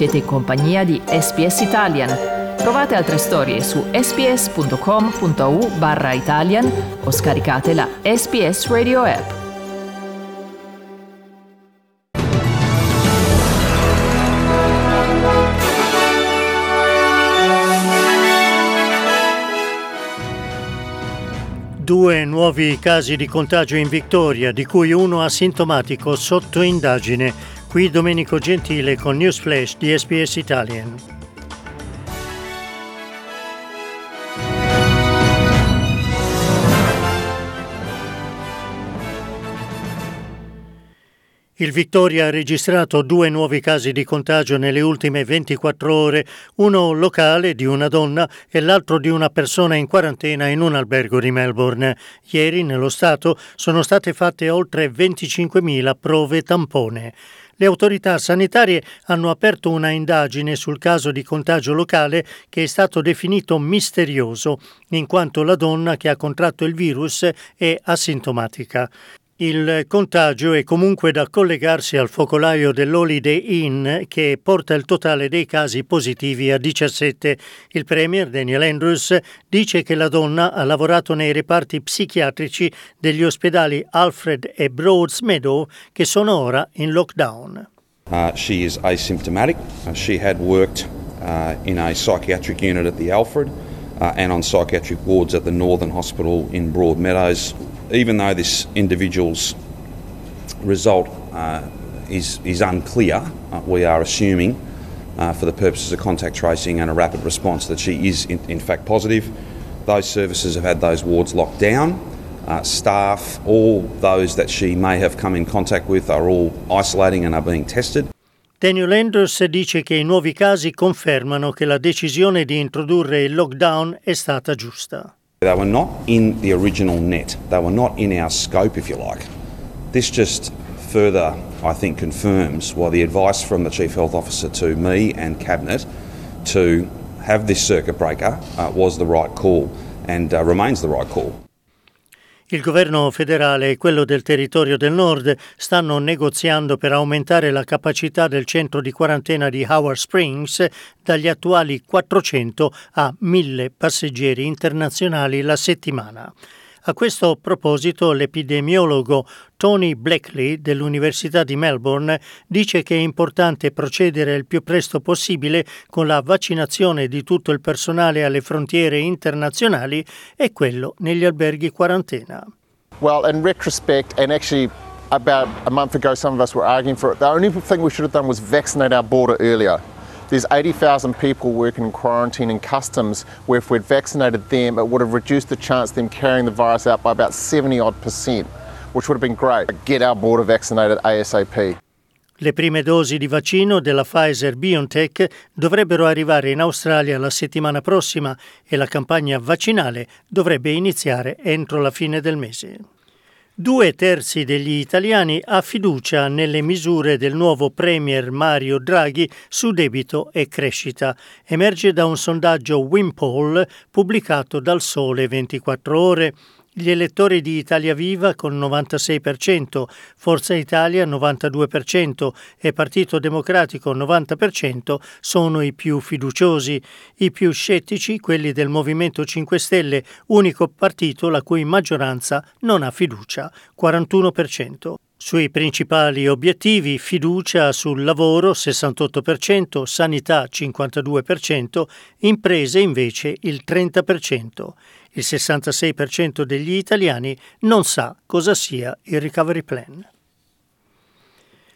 Siete in compagnia di SPS Italian. Trovate altre storie su sps.com.au barra Italian o scaricate la SPS Radio app. Due nuovi casi di contagio in Victoria, di cui uno asintomatico sotto indagine. Qui Domenico Gentile con News Flash di SPS Italian. Il Victoria ha registrato due nuovi casi di contagio nelle ultime 24 ore, uno locale di una donna e l'altro di una persona in quarantena in un albergo di Melbourne. Ieri nello Stato sono state fatte oltre 25.000 prove tampone. Le autorità sanitarie hanno aperto una indagine sul caso di contagio locale che è stato definito misterioso, in quanto la donna che ha contratto il virus è asintomatica. Il contagio è comunque da collegarsi al focolaio dell'Holiday Inn che porta il totale dei casi positivi a 17. Il Premier Daniel Andrews dice che la donna ha lavorato nei reparti psichiatrici degli ospedali Alfred e Broads Meadow che sono ora in lockdown. Uh, she is asymptomatic. Uh, she had worked uh, in a psychiatric unit at the Alfred uh, and on psychiatric wards at the Northern Hospital in Broadmeadows even though this individual's result uh, is, is unclear, uh, we are assuming, uh, for the purposes of contact tracing and a rapid response, that she is in, in fact positive. Those services have had those wards locked down. Uh, staff, all those that she may have come in contact with, are all isolating and are being tested. Daniel Andrews dice che i nuovi casi confermano che la decisione di introdurre il lockdown è stata giusta. They were not in the original net. They were not in our scope, if you like. This just further, I think, confirms why the advice from the Chief Health Officer to me and Cabinet to have this circuit breaker uh, was the right call and uh, remains the right call. Il governo federale e quello del territorio del nord stanno negoziando per aumentare la capacità del centro di quarantena di Howard Springs dagli attuali 400 a 1000 passeggeri internazionali la settimana. A questo proposito l'epidemiologo Tony Blackley dell'Università di Melbourne dice che è importante procedere il più presto possibile con la vaccinazione di tutto il personale alle frontiere internazionali e quello negli alberghi quarantena. Well, in retrospect, and actually about a month ago some of us were arguing for it, the only thing we should have done was vaccinate our border earlier. There's 80,000 people working in quarantine and customs where if we'd vaccinated them, it would have reduced the chance of them carrying the virus out by about 70 odd percent, which would have been great. Get our border vaccinated ASAP. Le prime dosi di vaccino della Pfizer BioNTech dovrebbero arrivare in Australia la settimana prossima e la campagna vaccinale dovrebbe iniziare entro la fine del mese. Due terzi degli italiani ha fiducia nelle misure del nuovo Premier Mario Draghi su debito e crescita. Emerge da un sondaggio Wimpole pubblicato dal Sole 24 ore. Gli elettori di Italia Viva con 96%, Forza Italia 92% e Partito Democratico 90% sono i più fiduciosi. I più scettici, quelli del Movimento 5 Stelle, unico partito la cui maggioranza non ha fiducia, 41%. Sui principali obiettivi fiducia sul lavoro 68%, sanità 52%, imprese invece il 30%. Il 66% degli italiani non sa cosa sia il recovery plan.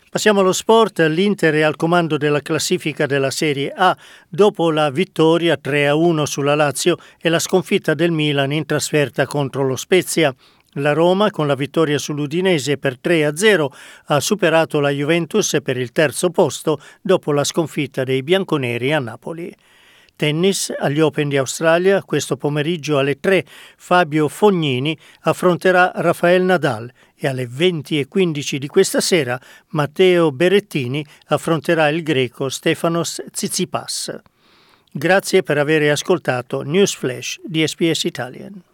Passiamo allo sport. L'Inter è al comando della classifica della Serie A dopo la vittoria 3-1 sulla Lazio e la sconfitta del Milan in trasferta contro lo Spezia. La Roma, con la vittoria sull'Udinese per 3-0, ha superato la Juventus per il terzo posto dopo la sconfitta dei bianconeri a Napoli. Tennis agli Open di Australia questo pomeriggio alle 3 Fabio Fognini affronterà Rafael Nadal e alle 20.15 di questa sera Matteo Berettini affronterà il greco Stefanos Tsitsipas. Grazie per aver ascoltato News Flash di SPS Italian.